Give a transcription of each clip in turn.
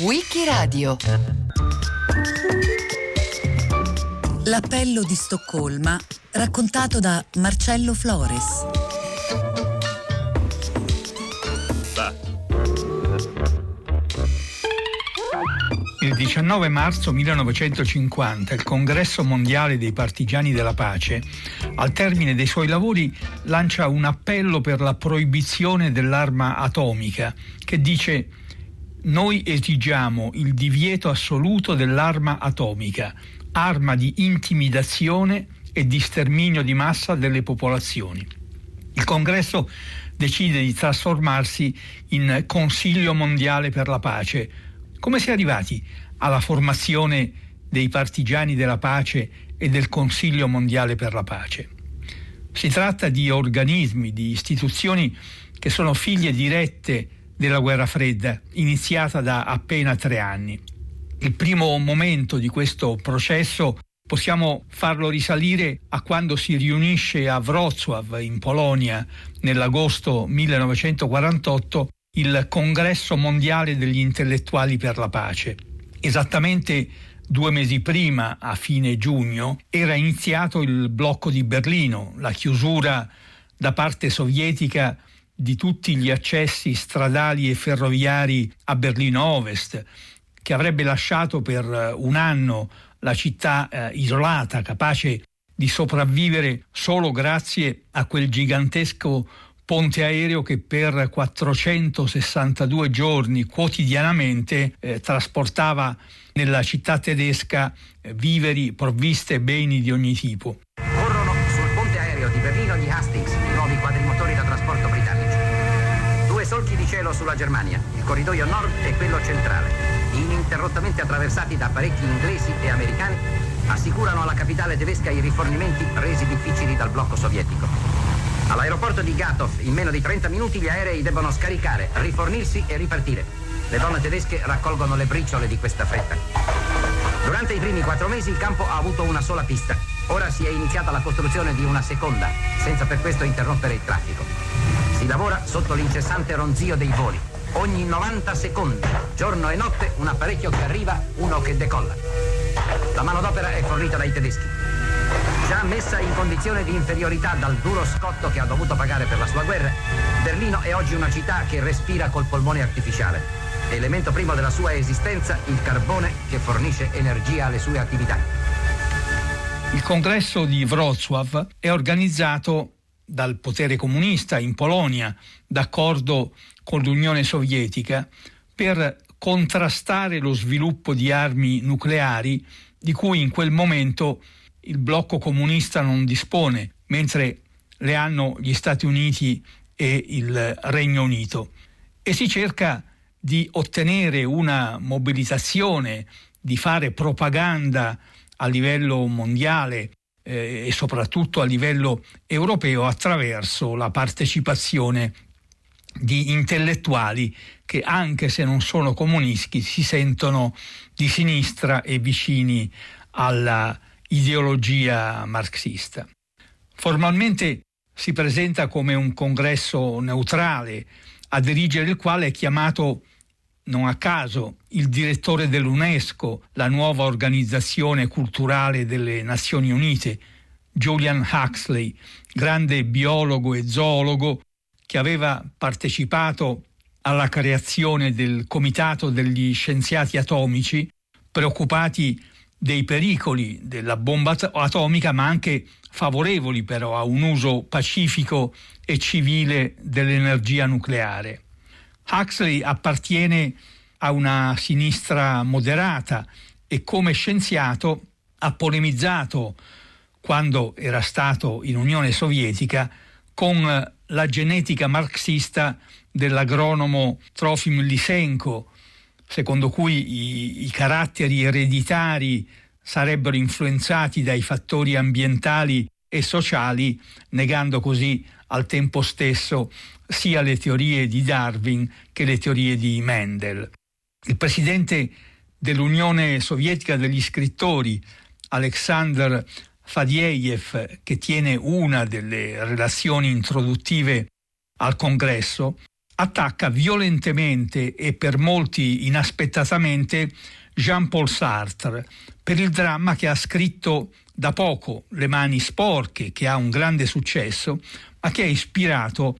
Wikiradio L'appello di Stoccolma raccontato da Marcello Flores. Il 19 marzo 1950 il Congresso Mondiale dei Partigiani della Pace, al termine dei suoi lavori, lancia un appello per la proibizione dell'arma atomica che dice noi esigiamo il divieto assoluto dell'arma atomica arma di intimidazione e di sterminio di massa delle popolazioni. Il congresso decide di trasformarsi in Consiglio mondiale per la pace. Come si è arrivati alla formazione dei partigiani della pace e del Consiglio mondiale per la pace? Si tratta di organismi, di istituzioni che sono figlie dirette della guerra fredda, iniziata da appena tre anni il primo momento di questo processo possiamo farlo risalire a quando si riunisce a Wrocław in Polonia nell'agosto 1948 il Congresso mondiale degli intellettuali per la pace. Esattamente due mesi prima, a fine giugno, era iniziato il blocco di Berlino, la chiusura da parte sovietica di tutti gli accessi stradali e ferroviari a Berlino Ovest, che avrebbe lasciato per eh, un anno la città eh, isolata, capace di sopravvivere solo grazie a quel gigantesco ponte aereo che per 462 giorni quotidianamente eh, trasportava nella città tedesca eh, viveri, provviste e beni di ogni tipo. Corrono sul ponte aereo di Berlino gli Hastings, i nuovi quadrimotori da trasporto britannici. Due solchi di cielo sulla Germania, il corridoio nord e quello centrale ininterrottamente attraversati da apparecchi inglesi e americani, assicurano alla capitale tedesca i rifornimenti resi difficili dal blocco sovietico. All'aeroporto di Gatov in meno di 30 minuti gli aerei debbono scaricare, rifornirsi e ripartire. Le donne tedesche raccolgono le briciole di questa fretta. Durante i primi quattro mesi il campo ha avuto una sola pista. Ora si è iniziata la costruzione di una seconda, senza per questo interrompere il traffico. Si lavora sotto l'incessante ronzio dei voli ogni 90 secondi, giorno e notte, un apparecchio che arriva, uno che decolla. La manodopera è fornita dai tedeschi. Già messa in condizione di inferiorità dal duro scotto che ha dovuto pagare per la sua guerra, Berlino è oggi una città che respira col polmone artificiale. Elemento primo della sua esistenza, il carbone che fornisce energia alle sue attività. Il congresso di Wrocław è organizzato dal potere comunista in Polonia, d'accordo con l'Unione Sovietica, per contrastare lo sviluppo di armi nucleari di cui in quel momento il blocco comunista non dispone, mentre le hanno gli Stati Uniti e il Regno Unito. E si cerca di ottenere una mobilitazione, di fare propaganda a livello mondiale eh, e soprattutto a livello europeo attraverso la partecipazione di intellettuali che anche se non sono comunisti si sentono di sinistra e vicini alla ideologia marxista. Formalmente si presenta come un congresso neutrale, a dirigere il quale è chiamato non a caso il direttore dell'UNESCO, la nuova organizzazione culturale delle Nazioni Unite, Julian Huxley, grande biologo e zoologo che aveva partecipato alla creazione del Comitato degli Scienziati Atomici, preoccupati dei pericoli della bomba atomica, ma anche favorevoli però a un uso pacifico e civile dell'energia nucleare. Huxley appartiene a una sinistra moderata e come scienziato ha polemizzato quando era stato in Unione Sovietica con la genetica marxista dell'agronomo Trofim Lysenko, secondo cui i, i caratteri ereditari sarebbero influenzati dai fattori ambientali e sociali, negando così al tempo stesso sia le teorie di Darwin che le teorie di Mendel. Il presidente dell'Unione Sovietica degli scrittori, Alexander Fadiev, che tiene una delle relazioni introduttive al congresso, attacca violentemente e per molti inaspettatamente Jean-Paul Sartre per il dramma che ha scritto da poco Le mani sporche, che ha un grande successo, ma che è ispirato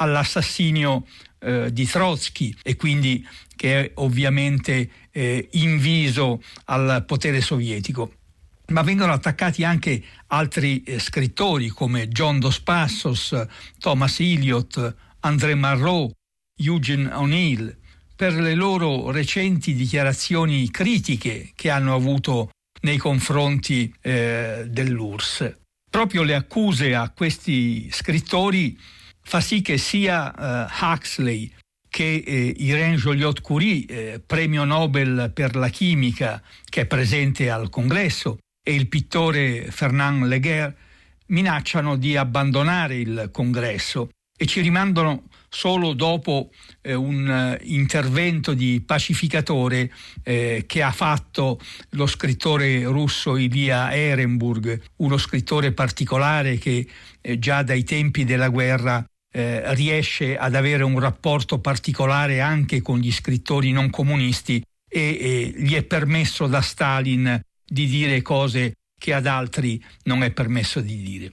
all'assassinio eh, di Trotsky e quindi che è ovviamente eh, inviso al potere sovietico. Ma vengono attaccati anche altri eh, scrittori come John Dos Passos, Thomas Eliot, André Marrot, Eugene O'Neill, per le loro recenti dichiarazioni critiche che hanno avuto nei confronti eh, dell'URSS. Proprio le accuse a questi scrittori fa sì che sia eh, Huxley che eh, Irene Joliot-Curie, eh, premio Nobel per la chimica, che è presente al congresso, e il pittore Fernand Leguer minacciano di abbandonare il congresso e ci rimandano solo dopo eh, un uh, intervento di pacificatore eh, che ha fatto lo scrittore russo Ilya Ehrenburg, uno scrittore particolare che eh, già dai tempi della guerra eh, riesce ad avere un rapporto particolare anche con gli scrittori non comunisti e, e gli è permesso da Stalin di dire cose che ad altri non è permesso di dire.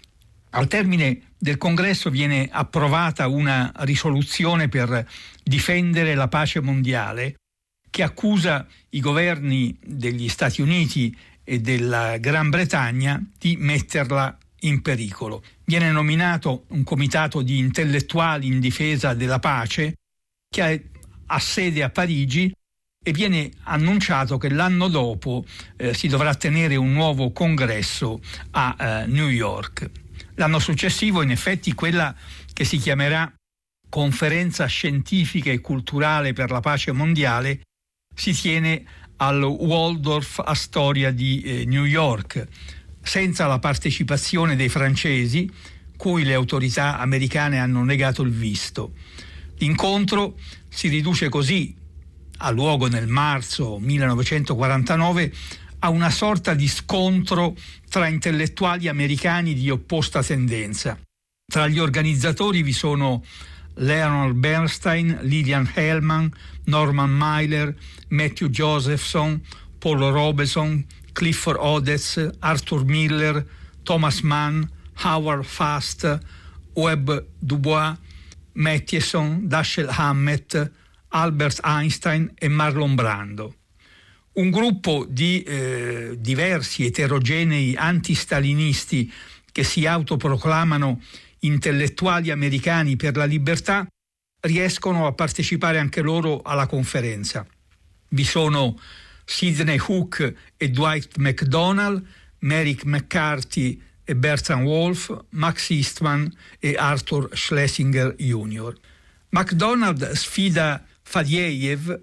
Al termine del congresso viene approvata una risoluzione per difendere la pace mondiale che accusa i governi degli Stati Uniti e della Gran Bretagna di metterla in pericolo. Viene nominato un comitato di intellettuali in difesa della pace che ha sede a Parigi e viene annunciato che l'anno dopo eh, si dovrà tenere un nuovo congresso a eh, New York. L'anno successivo, in effetti, quella che si chiamerà Conferenza scientifica e culturale per la pace mondiale si tiene al Waldorf Astoria di eh, New York, senza la partecipazione dei francesi, cui le autorità americane hanno negato il visto. L'incontro si riduce così, a luogo nel marzo 1949, a una sorta di scontro tra intellettuali americani di opposta tendenza. Tra gli organizzatori vi sono Leonard Bernstein, Lillian Hellman, Norman Mailer, Matthew Josephson, Paul Robeson, Clifford Odets, Arthur Miller, Thomas Mann, Howard Fast, Webb Dubois, Mathieson, Dashiell Hammett, Albert Einstein e Marlon Brando un gruppo di eh, diversi eterogenei antistalinisti che si autoproclamano intellettuali americani per la libertà riescono a partecipare anche loro alla conferenza. Vi sono Sidney Hook e Dwight MacDonald, Merrick McCarthy e Bertrand Wolf, Max Eastman e Arthur Schlesinger Jr. MacDonald sfida Fadiejev,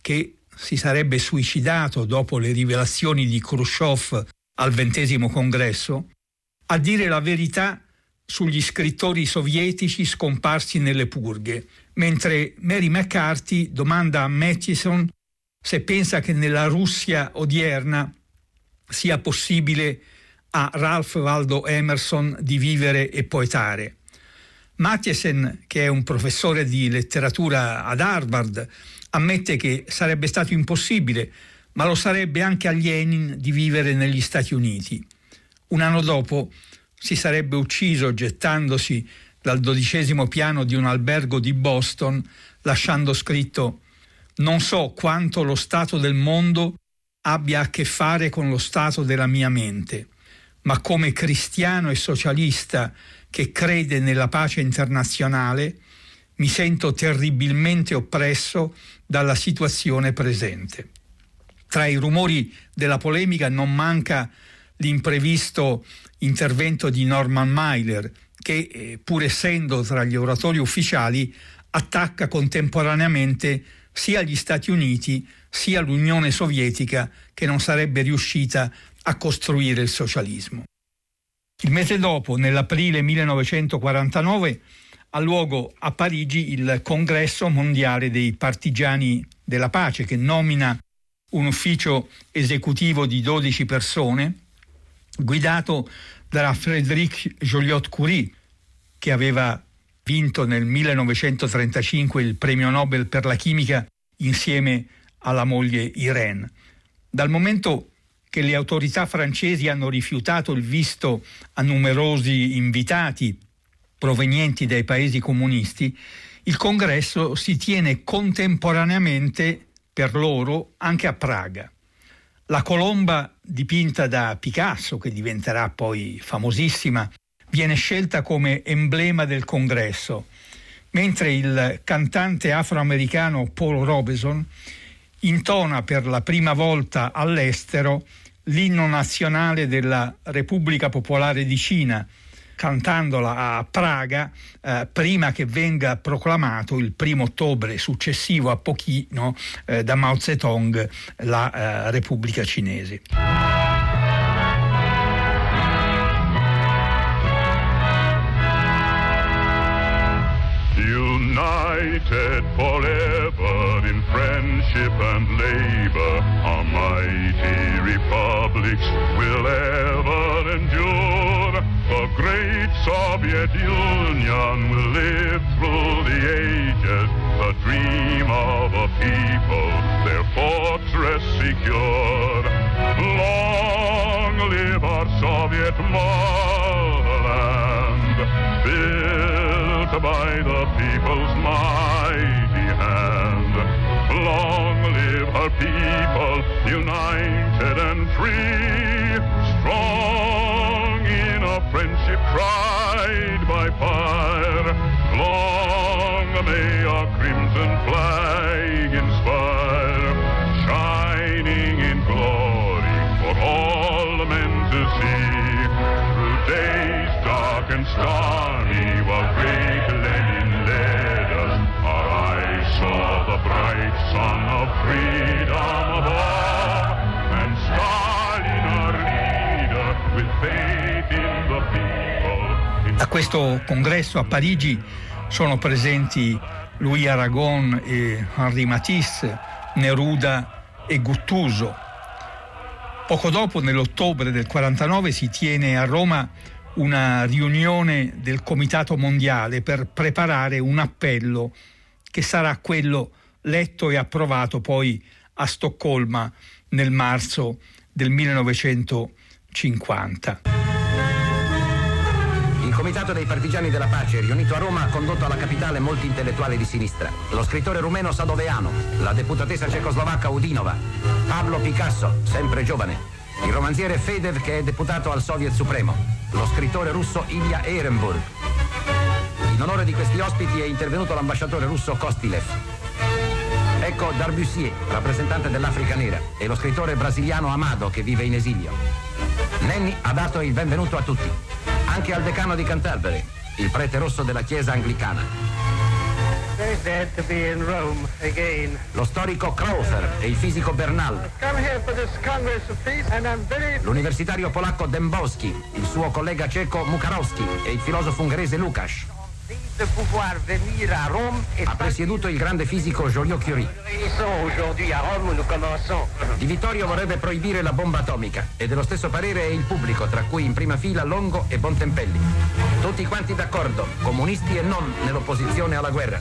che si sarebbe suicidato dopo le rivelazioni di Khrushchev al ventesimo congresso, a dire la verità sugli scrittori sovietici scomparsi nelle purghe, mentre Mary McCarthy domanda a Matheson se pensa che nella Russia odierna sia possibile a Ralph Waldo Emerson di vivere e poetare. Mathiesen, che è un professore di letteratura ad Harvard, ammette che sarebbe stato impossibile, ma lo sarebbe anche a Lenin di vivere negli Stati Uniti. Un anno dopo si sarebbe ucciso gettandosi dal dodicesimo piano di un albergo di Boston, lasciando scritto Non so quanto lo stato del mondo abbia a che fare con lo stato della mia mente, ma come cristiano e socialista che crede nella pace internazionale, mi sento terribilmente oppresso dalla situazione presente. Tra i rumori della polemica non manca l'imprevisto intervento di Norman Mailer, che, eh, pur essendo tra gli oratori ufficiali, attacca contemporaneamente sia gli Stati Uniti sia l'Unione Sovietica che non sarebbe riuscita a costruire il socialismo. Il mese dopo, nell'aprile 1949, ha luogo a Parigi il congresso mondiale dei partigiani della pace che nomina un ufficio esecutivo di 12 persone guidato da Frédéric Joliot-Curie che aveva vinto nel 1935 il premio Nobel per la chimica insieme alla moglie Irene. Dal momento che le autorità francesi hanno rifiutato il visto a numerosi invitati provenienti dai paesi comunisti, il congresso si tiene contemporaneamente per loro anche a Praga. La colomba dipinta da Picasso, che diventerà poi famosissima, viene scelta come emblema del congresso, mentre il cantante afroamericano Paul Robeson intona per la prima volta all'estero l'inno nazionale della Repubblica Popolare di Cina, cantandola a Praga eh, prima che venga proclamato il primo ottobre successivo a Pochino eh, da Mao Zedong la eh, Repubblica Cinese. United forever in friendship and labor, our mighty republics will ever Soviet Union will live through the ages, the dream of a people, their fortress secured. Long live our Soviet motherland, built by the people's mighty hand. Long live her people, united and free, tried by fire. Long may our crimson flag inspire, shining in glory for all men to see. Through days dark and stormy, while great Lenin led us, our eyes saw the bright sun of freedom A questo congresso a Parigi sono presenti Louis Aragon e Henri Matisse, Neruda e Guttuso. Poco dopo, nell'ottobre del 49, si tiene a Roma una riunione del Comitato Mondiale per preparare un appello che sarà quello letto e approvato poi a Stoccolma nel marzo del 1950. Comitato dei Partigiani della Pace, riunito a Roma, ha condotto alla capitale molti intellettuali di sinistra. Lo scrittore rumeno Sadoveano, la deputatessa cecoslovacca Udinova, Pablo Picasso, sempre giovane, il romanziere Fedev che è deputato al Soviet Supremo, lo scrittore russo Ilya Ehrenburg. In onore di questi ospiti è intervenuto l'ambasciatore russo Kostilev. Ecco Darbussier, rappresentante dell'Africa Nera, e lo scrittore brasiliano Amado che vive in esilio. Nenni ha dato il benvenuto a tutti, anche al decano di Canterbury, il prete rosso della chiesa anglicana. Lo storico Crowther e il fisico Bernal, l'universitario polacco Dembowski, il suo collega ceco Mukarowski e il filosofo ungherese Lukács. Ha presieduto il grande fisico nous commençons. Di Vittorio vorrebbe proibire la bomba atomica e dello stesso parere è il pubblico, tra cui in prima fila Longo e Bontempelli. Tutti quanti d'accordo, comunisti e non nell'opposizione alla guerra.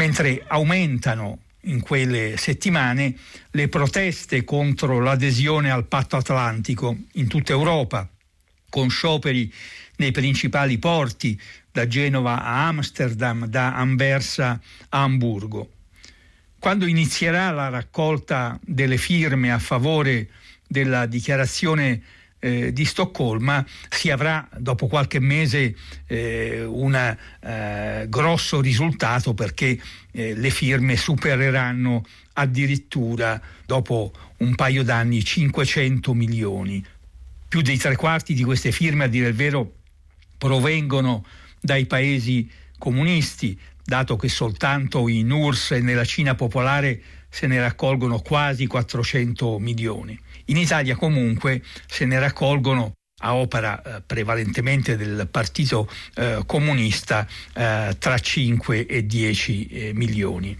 mentre aumentano in quelle settimane le proteste contro l'adesione al patto atlantico in tutta Europa, con scioperi nei principali porti, da Genova a Amsterdam, da Anversa a Amburgo. Quando inizierà la raccolta delle firme a favore della dichiarazione eh, di Stoccolma si avrà dopo qualche mese eh, un eh, grosso risultato perché eh, le firme supereranno addirittura dopo un paio d'anni 500 milioni. Più dei tre quarti di queste firme, a dire il vero, provengono dai paesi comunisti, dato che soltanto in URSS e nella Cina popolare se ne raccolgono quasi 400 milioni. In Italia comunque se ne raccolgono a opera eh, prevalentemente del Partito eh, Comunista eh, tra 5 e 10 eh, milioni.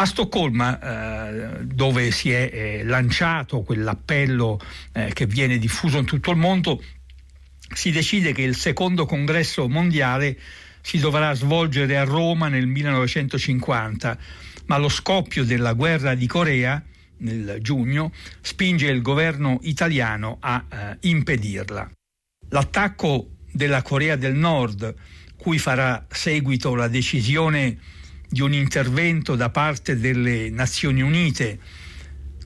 A Stoccolma, eh, dove si è eh, lanciato quell'appello che viene diffuso in tutto il mondo, si decide che il secondo congresso mondiale si dovrà svolgere a Roma nel 1950, ma lo scoppio della guerra di Corea nel giugno spinge il governo italiano a eh, impedirla. L'attacco della Corea del Nord, cui farà seguito la decisione di un intervento da parte delle Nazioni Unite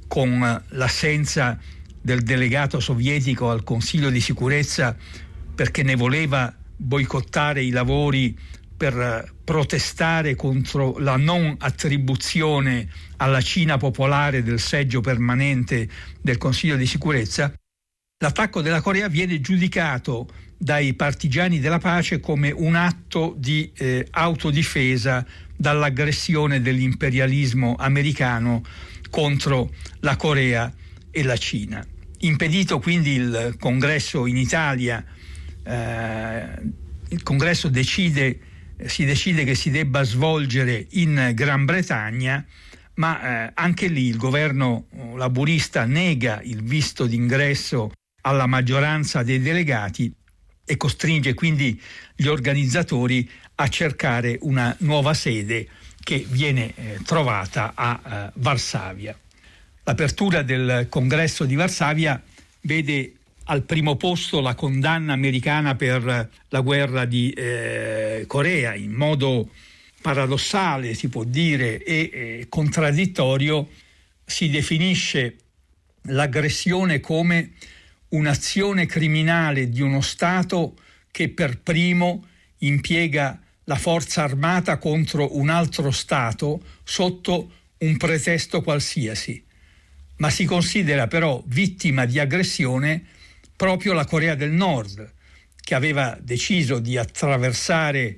con l'assenza del delegato sovietico al Consiglio di sicurezza perché ne voleva boicottare i lavori per protestare contro la non attribuzione alla Cina popolare del seggio permanente del Consiglio di sicurezza, l'attacco della Corea viene giudicato dai partigiani della pace come un atto di eh, autodifesa dall'aggressione dell'imperialismo americano contro la Corea e la Cina. Impedito quindi il congresso in Italia, eh, il congresso decide, si decide che si debba svolgere in Gran Bretagna, ma eh, anche lì il governo laburista nega il visto d'ingresso alla maggioranza dei delegati e costringe quindi gli organizzatori a cercare una nuova sede che viene eh, trovata a eh, Varsavia. L'apertura del congresso di Varsavia vede al primo posto la condanna americana per la guerra di eh, Corea in modo paradossale, si può dire, e eh, contraddittorio, si definisce l'aggressione come un'azione criminale di uno Stato che per primo impiega la forza armata contro un altro Stato sotto un pretesto qualsiasi ma si considera però vittima di aggressione proprio la Corea del Nord, che aveva deciso di attraversare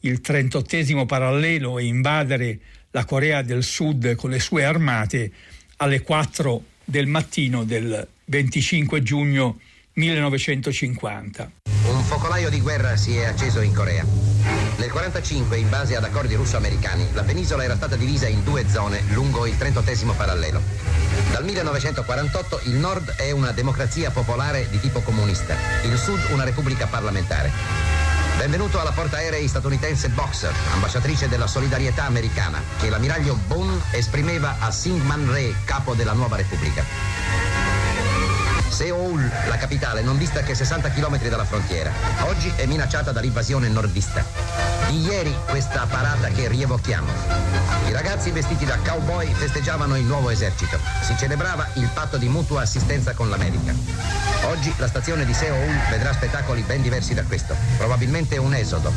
il 38 parallelo e invadere la Corea del Sud con le sue armate alle 4 del mattino del 25 giugno 1950. Un focolaio di guerra si è acceso in Corea. Nel 1945, in base ad accordi russo-americani, la penisola era stata divisa in due zone lungo il 38 parallelo. Dal 1948 il nord è una democrazia popolare di tipo comunista, il sud una repubblica parlamentare. Benvenuto alla portaerei statunitense Boxer, ambasciatrice della solidarietà americana, che l'ammiraglio Boone esprimeva a Syngman Rhee, capo della nuova repubblica. Seoul, la capitale, non dista che 60 km dalla frontiera. Oggi è minacciata dall'invasione nordista. Di ieri questa parata che rievochiamo. I ragazzi vestiti da cowboy festeggiavano il nuovo esercito. Si celebrava il patto di mutua assistenza con l'America. Oggi la stazione di Seoul vedrà spettacoli ben diversi da questo. Probabilmente un esodo.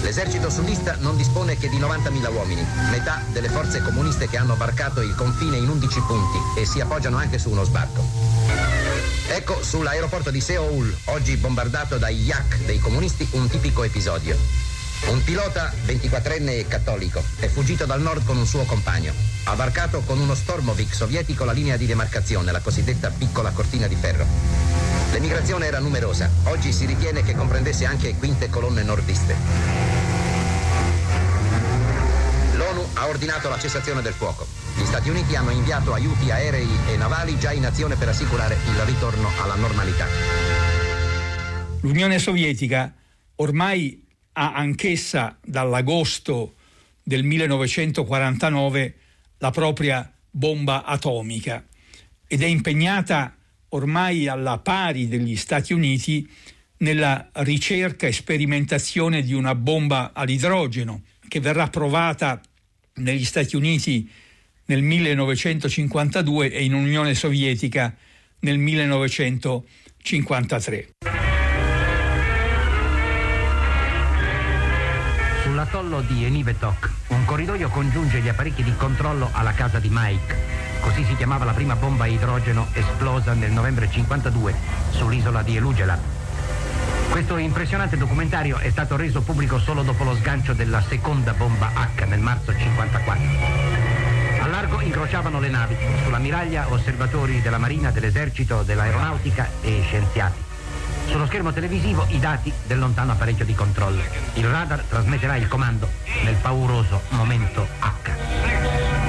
L'esercito sudista non dispone che di 90.000 uomini, metà delle forze comuniste che hanno varcato il confine in 11 punti e si appoggiano anche su uno sbarco. Ecco sull'aeroporto di Seoul, oggi bombardato dai yak dei comunisti, un tipico episodio. Un pilota 24enne e cattolico è fuggito dal nord con un suo compagno. Ha varcato con uno Stormovic sovietico la linea di demarcazione, la cosiddetta piccola cortina di ferro. L'emigrazione era numerosa. Oggi si ritiene che comprendesse anche quinte colonne nordiste ha ordinato la cessazione del fuoco. Gli Stati Uniti hanno inviato aiuti aerei e navali già in azione per assicurare il ritorno alla normalità. L'Unione Sovietica ormai ha anch'essa dall'agosto del 1949 la propria bomba atomica ed è impegnata ormai alla pari degli Stati Uniti nella ricerca e sperimentazione di una bomba all'idrogeno che verrà provata negli Stati Uniti nel 1952 e in Unione Sovietica nel 1953. Sull'atollo di Enivetok, un corridoio congiunge gli apparecchi di controllo alla casa di Mike. Così si chiamava la prima bomba a idrogeno esplosa nel novembre 52 sull'isola di Elugelat. Questo impressionante documentario è stato reso pubblico solo dopo lo sgancio della seconda bomba H nel marzo 54. Largo incrociavano le navi, sulla miraglia osservatori della Marina, dell'Esercito, dell'Aeronautica e scienziati. Sullo schermo televisivo i dati del lontano apparecchio di controllo. Il radar trasmetterà il comando nel pauroso momento H.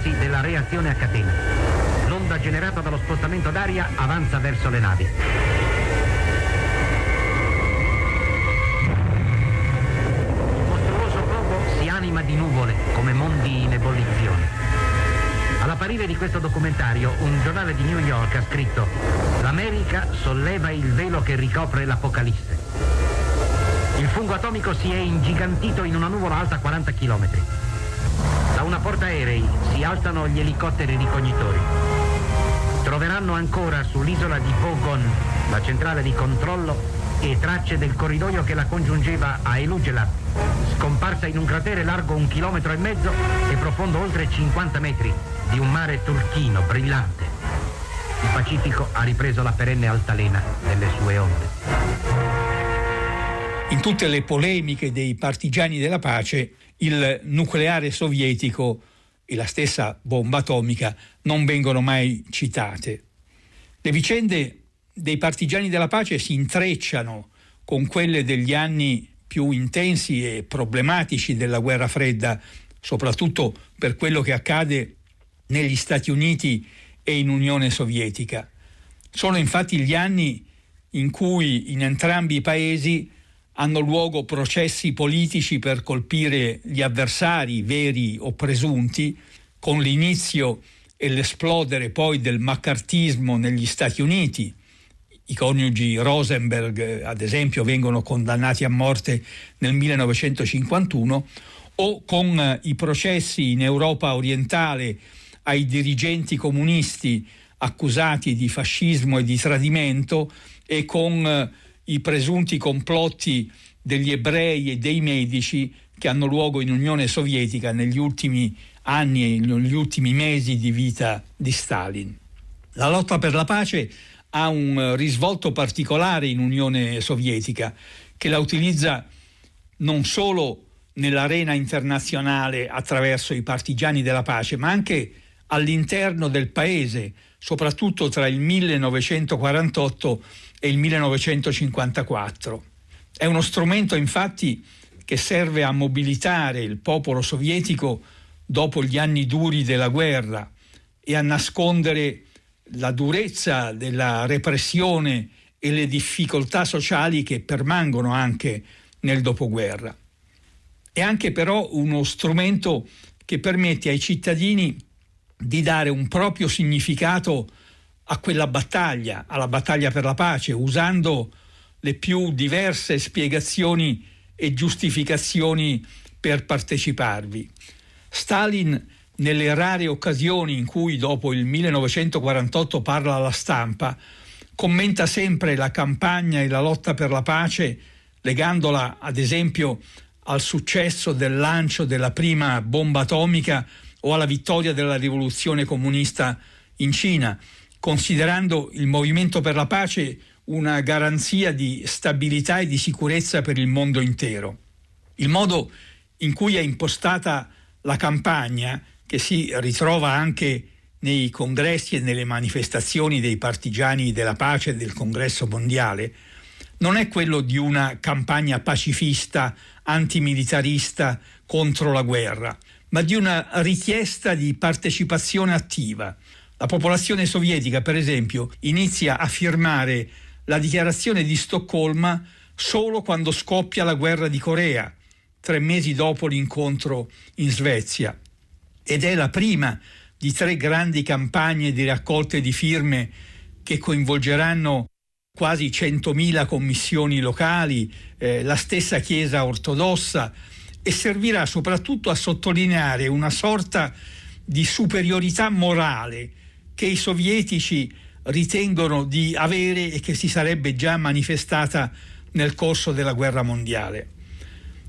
svilupparsi della reazione a catena. L'onda generata dallo spostamento d'aria avanza verso le navi. Il mostruoso globo si anima di nuvole come mondi in ebollizione. All'apparire di questo documentario, un giornale di New York ha scritto L'America solleva il velo che ricopre l'Apocalisse. Il fungo atomico si è ingigantito in una nuvola alta 40 km. Da una portaerei si alzano gli elicotteri ricognitori. Troveranno ancora sull'isola di Bogon, la centrale di controllo, e tracce del corridoio che la congiungeva a Elugelat, scomparsa in un cratere largo un chilometro e mezzo e profondo oltre 50 metri, di un mare turchino brillante. Il Pacifico ha ripreso la perenne altalena delle sue onde. In tutte le polemiche dei partigiani della pace, il nucleare sovietico e la stessa bomba atomica non vengono mai citate. Le vicende dei partigiani della pace si intrecciano con quelle degli anni più intensi e problematici della guerra fredda, soprattutto per quello che accade negli Stati Uniti e in Unione Sovietica. Sono infatti gli anni in cui in entrambi i paesi hanno luogo processi politici per colpire gli avversari veri o presunti, con l'inizio e l'esplodere poi del maccartismo negli Stati Uniti. I coniugi Rosenberg, ad esempio, vengono condannati a morte nel 1951, o con i processi in Europa orientale ai dirigenti comunisti accusati di fascismo e di tradimento e con eh, i presunti complotti degli ebrei e dei medici che hanno luogo in Unione Sovietica negli ultimi anni e negli ultimi mesi di vita di Stalin. La lotta per la pace ha un risvolto particolare in Unione Sovietica che la utilizza non solo nell'arena internazionale attraverso i partigiani della pace, ma anche all'interno del paese, soprattutto tra il 1948 e il 1954. È uno strumento infatti che serve a mobilitare il popolo sovietico dopo gli anni duri della guerra e a nascondere la durezza della repressione e le difficoltà sociali che permangono anche nel dopoguerra. È anche però uno strumento che permette ai cittadini di dare un proprio significato a quella battaglia, alla battaglia per la pace, usando le più diverse spiegazioni e giustificazioni per parteciparvi. Stalin, nelle rare occasioni in cui dopo il 1948 parla alla stampa, commenta sempre la campagna e la lotta per la pace legandola ad esempio al successo del lancio della prima bomba atomica o alla vittoria della rivoluzione comunista in Cina, considerando il movimento per la pace una garanzia di stabilità e di sicurezza per il mondo intero. Il modo in cui è impostata la campagna, che si ritrova anche nei congressi e nelle manifestazioni dei partigiani della pace del congresso mondiale, non è quello di una campagna pacifista, antimilitarista contro la guerra, ma di una richiesta di partecipazione attiva. La popolazione sovietica, per esempio, inizia a firmare la dichiarazione di Stoccolma solo quando scoppia la guerra di Corea, tre mesi dopo l'incontro in Svezia. Ed è la prima di tre grandi campagne di raccolte di firme che coinvolgeranno quasi 100.000 commissioni locali, eh, la stessa Chiesa ortodossa, e servirà soprattutto a sottolineare una sorta di superiorità morale che i sovietici ritengono di avere e che si sarebbe già manifestata nel corso della guerra mondiale.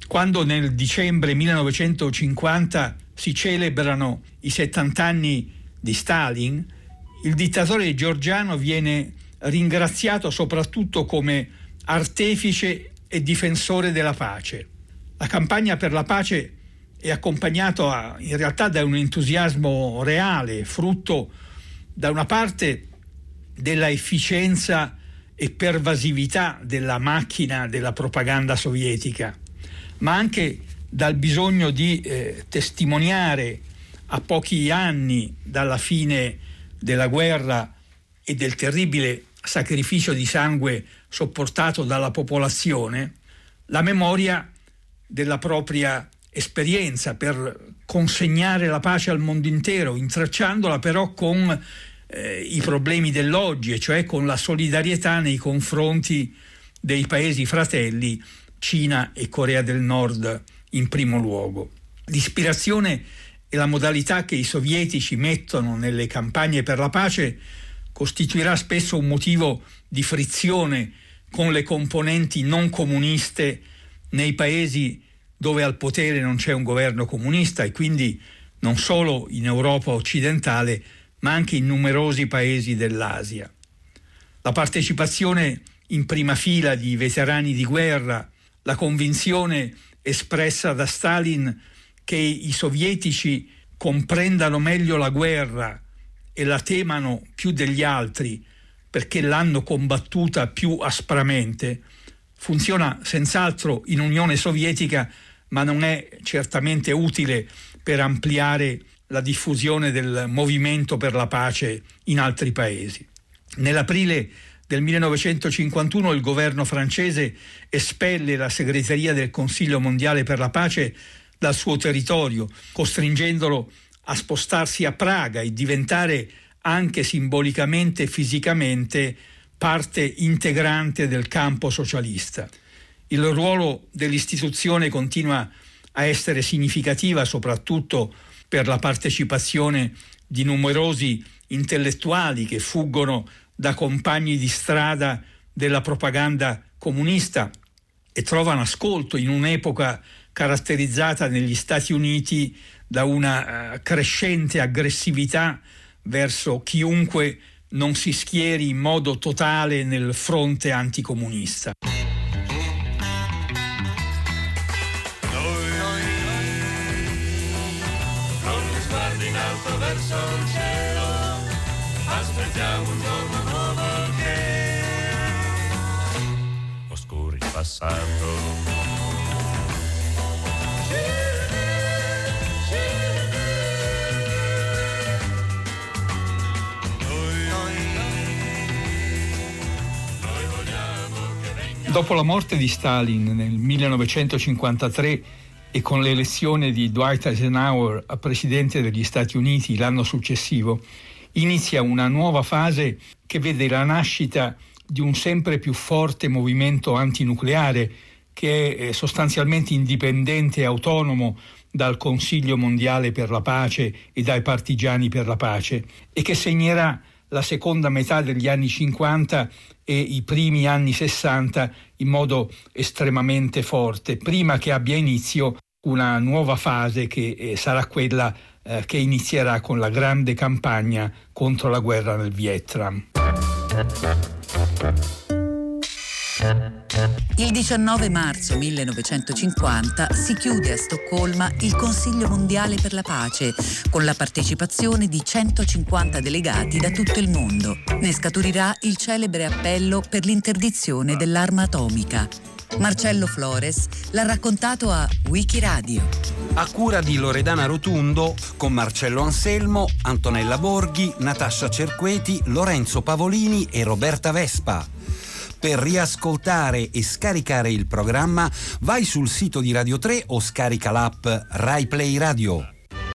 Quando nel dicembre 1950 si celebrano i 70 anni di Stalin, il dittatore georgiano viene ringraziato soprattutto come artefice e difensore della pace. La campagna per la pace è accompagnata in realtà da un entusiasmo reale, frutto da una parte della efficienza e pervasività della macchina della propaganda sovietica, ma anche dal bisogno di eh, testimoniare a pochi anni dalla fine della guerra e del terribile sacrificio di sangue sopportato dalla popolazione, la memoria della propria esperienza per consegnare la pace al mondo intero, intracciandola però con eh, i problemi dell'oggi, e cioè con la solidarietà nei confronti dei paesi fratelli, Cina e Corea del Nord in primo luogo. L'ispirazione e la modalità che i sovietici mettono nelle campagne per la pace costituirà spesso un motivo di frizione con le componenti non comuniste nei paesi dove al potere non c'è un governo comunista e quindi non solo in Europa occidentale, ma anche in numerosi paesi dell'Asia. La partecipazione in prima fila di veterani di guerra, la convinzione espressa da Stalin che i sovietici comprendano meglio la guerra e la temano più degli altri perché l'hanno combattuta più aspramente, funziona senz'altro in Unione Sovietica, ma non è certamente utile per ampliare la diffusione del movimento per la pace in altri paesi. Nell'aprile del 1951 il governo francese espelle la segreteria del Consiglio mondiale per la pace dal suo territorio, costringendolo a spostarsi a Praga e diventare anche simbolicamente e fisicamente parte integrante del campo socialista. Il ruolo dell'istituzione continua a essere significativa soprattutto per la partecipazione di numerosi intellettuali che fuggono da compagni di strada della propaganda comunista e trovano ascolto in un'epoca caratterizzata negli Stati Uniti da una uh, crescente aggressività verso chiunque non si schieri in modo totale nel fronte anticomunista. Verso il cielo, aspettiamo un giorno nuovo che oscuri passato. Dopo la morte di Stalin nel 1953 e con l'elezione di Dwight Eisenhower a presidente degli Stati Uniti l'anno successivo, inizia una nuova fase che vede la nascita di un sempre più forte movimento antinucleare che è eh, sostanzialmente indipendente e autonomo dal Consiglio mondiale per la pace e dai partigiani per la pace e che segnerà la seconda metà degli anni 50 e i primi anni 60 in modo estremamente forte, prima che abbia inizio una nuova fase che eh, sarà quella eh, che inizierà con la grande campagna contro la guerra nel Vietnam. Il 19 marzo 1950 si chiude a Stoccolma il Consiglio mondiale per la pace con la partecipazione di 150 delegati da tutto il mondo. Ne scaturirà il celebre appello per l'interdizione dell'arma atomica. Marcello Flores l'ha raccontato a Wikiradio. A cura di Loredana Rotundo, con Marcello Anselmo, Antonella Borghi, Natascia Cerqueti, Lorenzo Pavolini e Roberta Vespa. Per riascoltare e scaricare il programma vai sul sito di Radio 3 o scarica l'app RaiPlay Radio.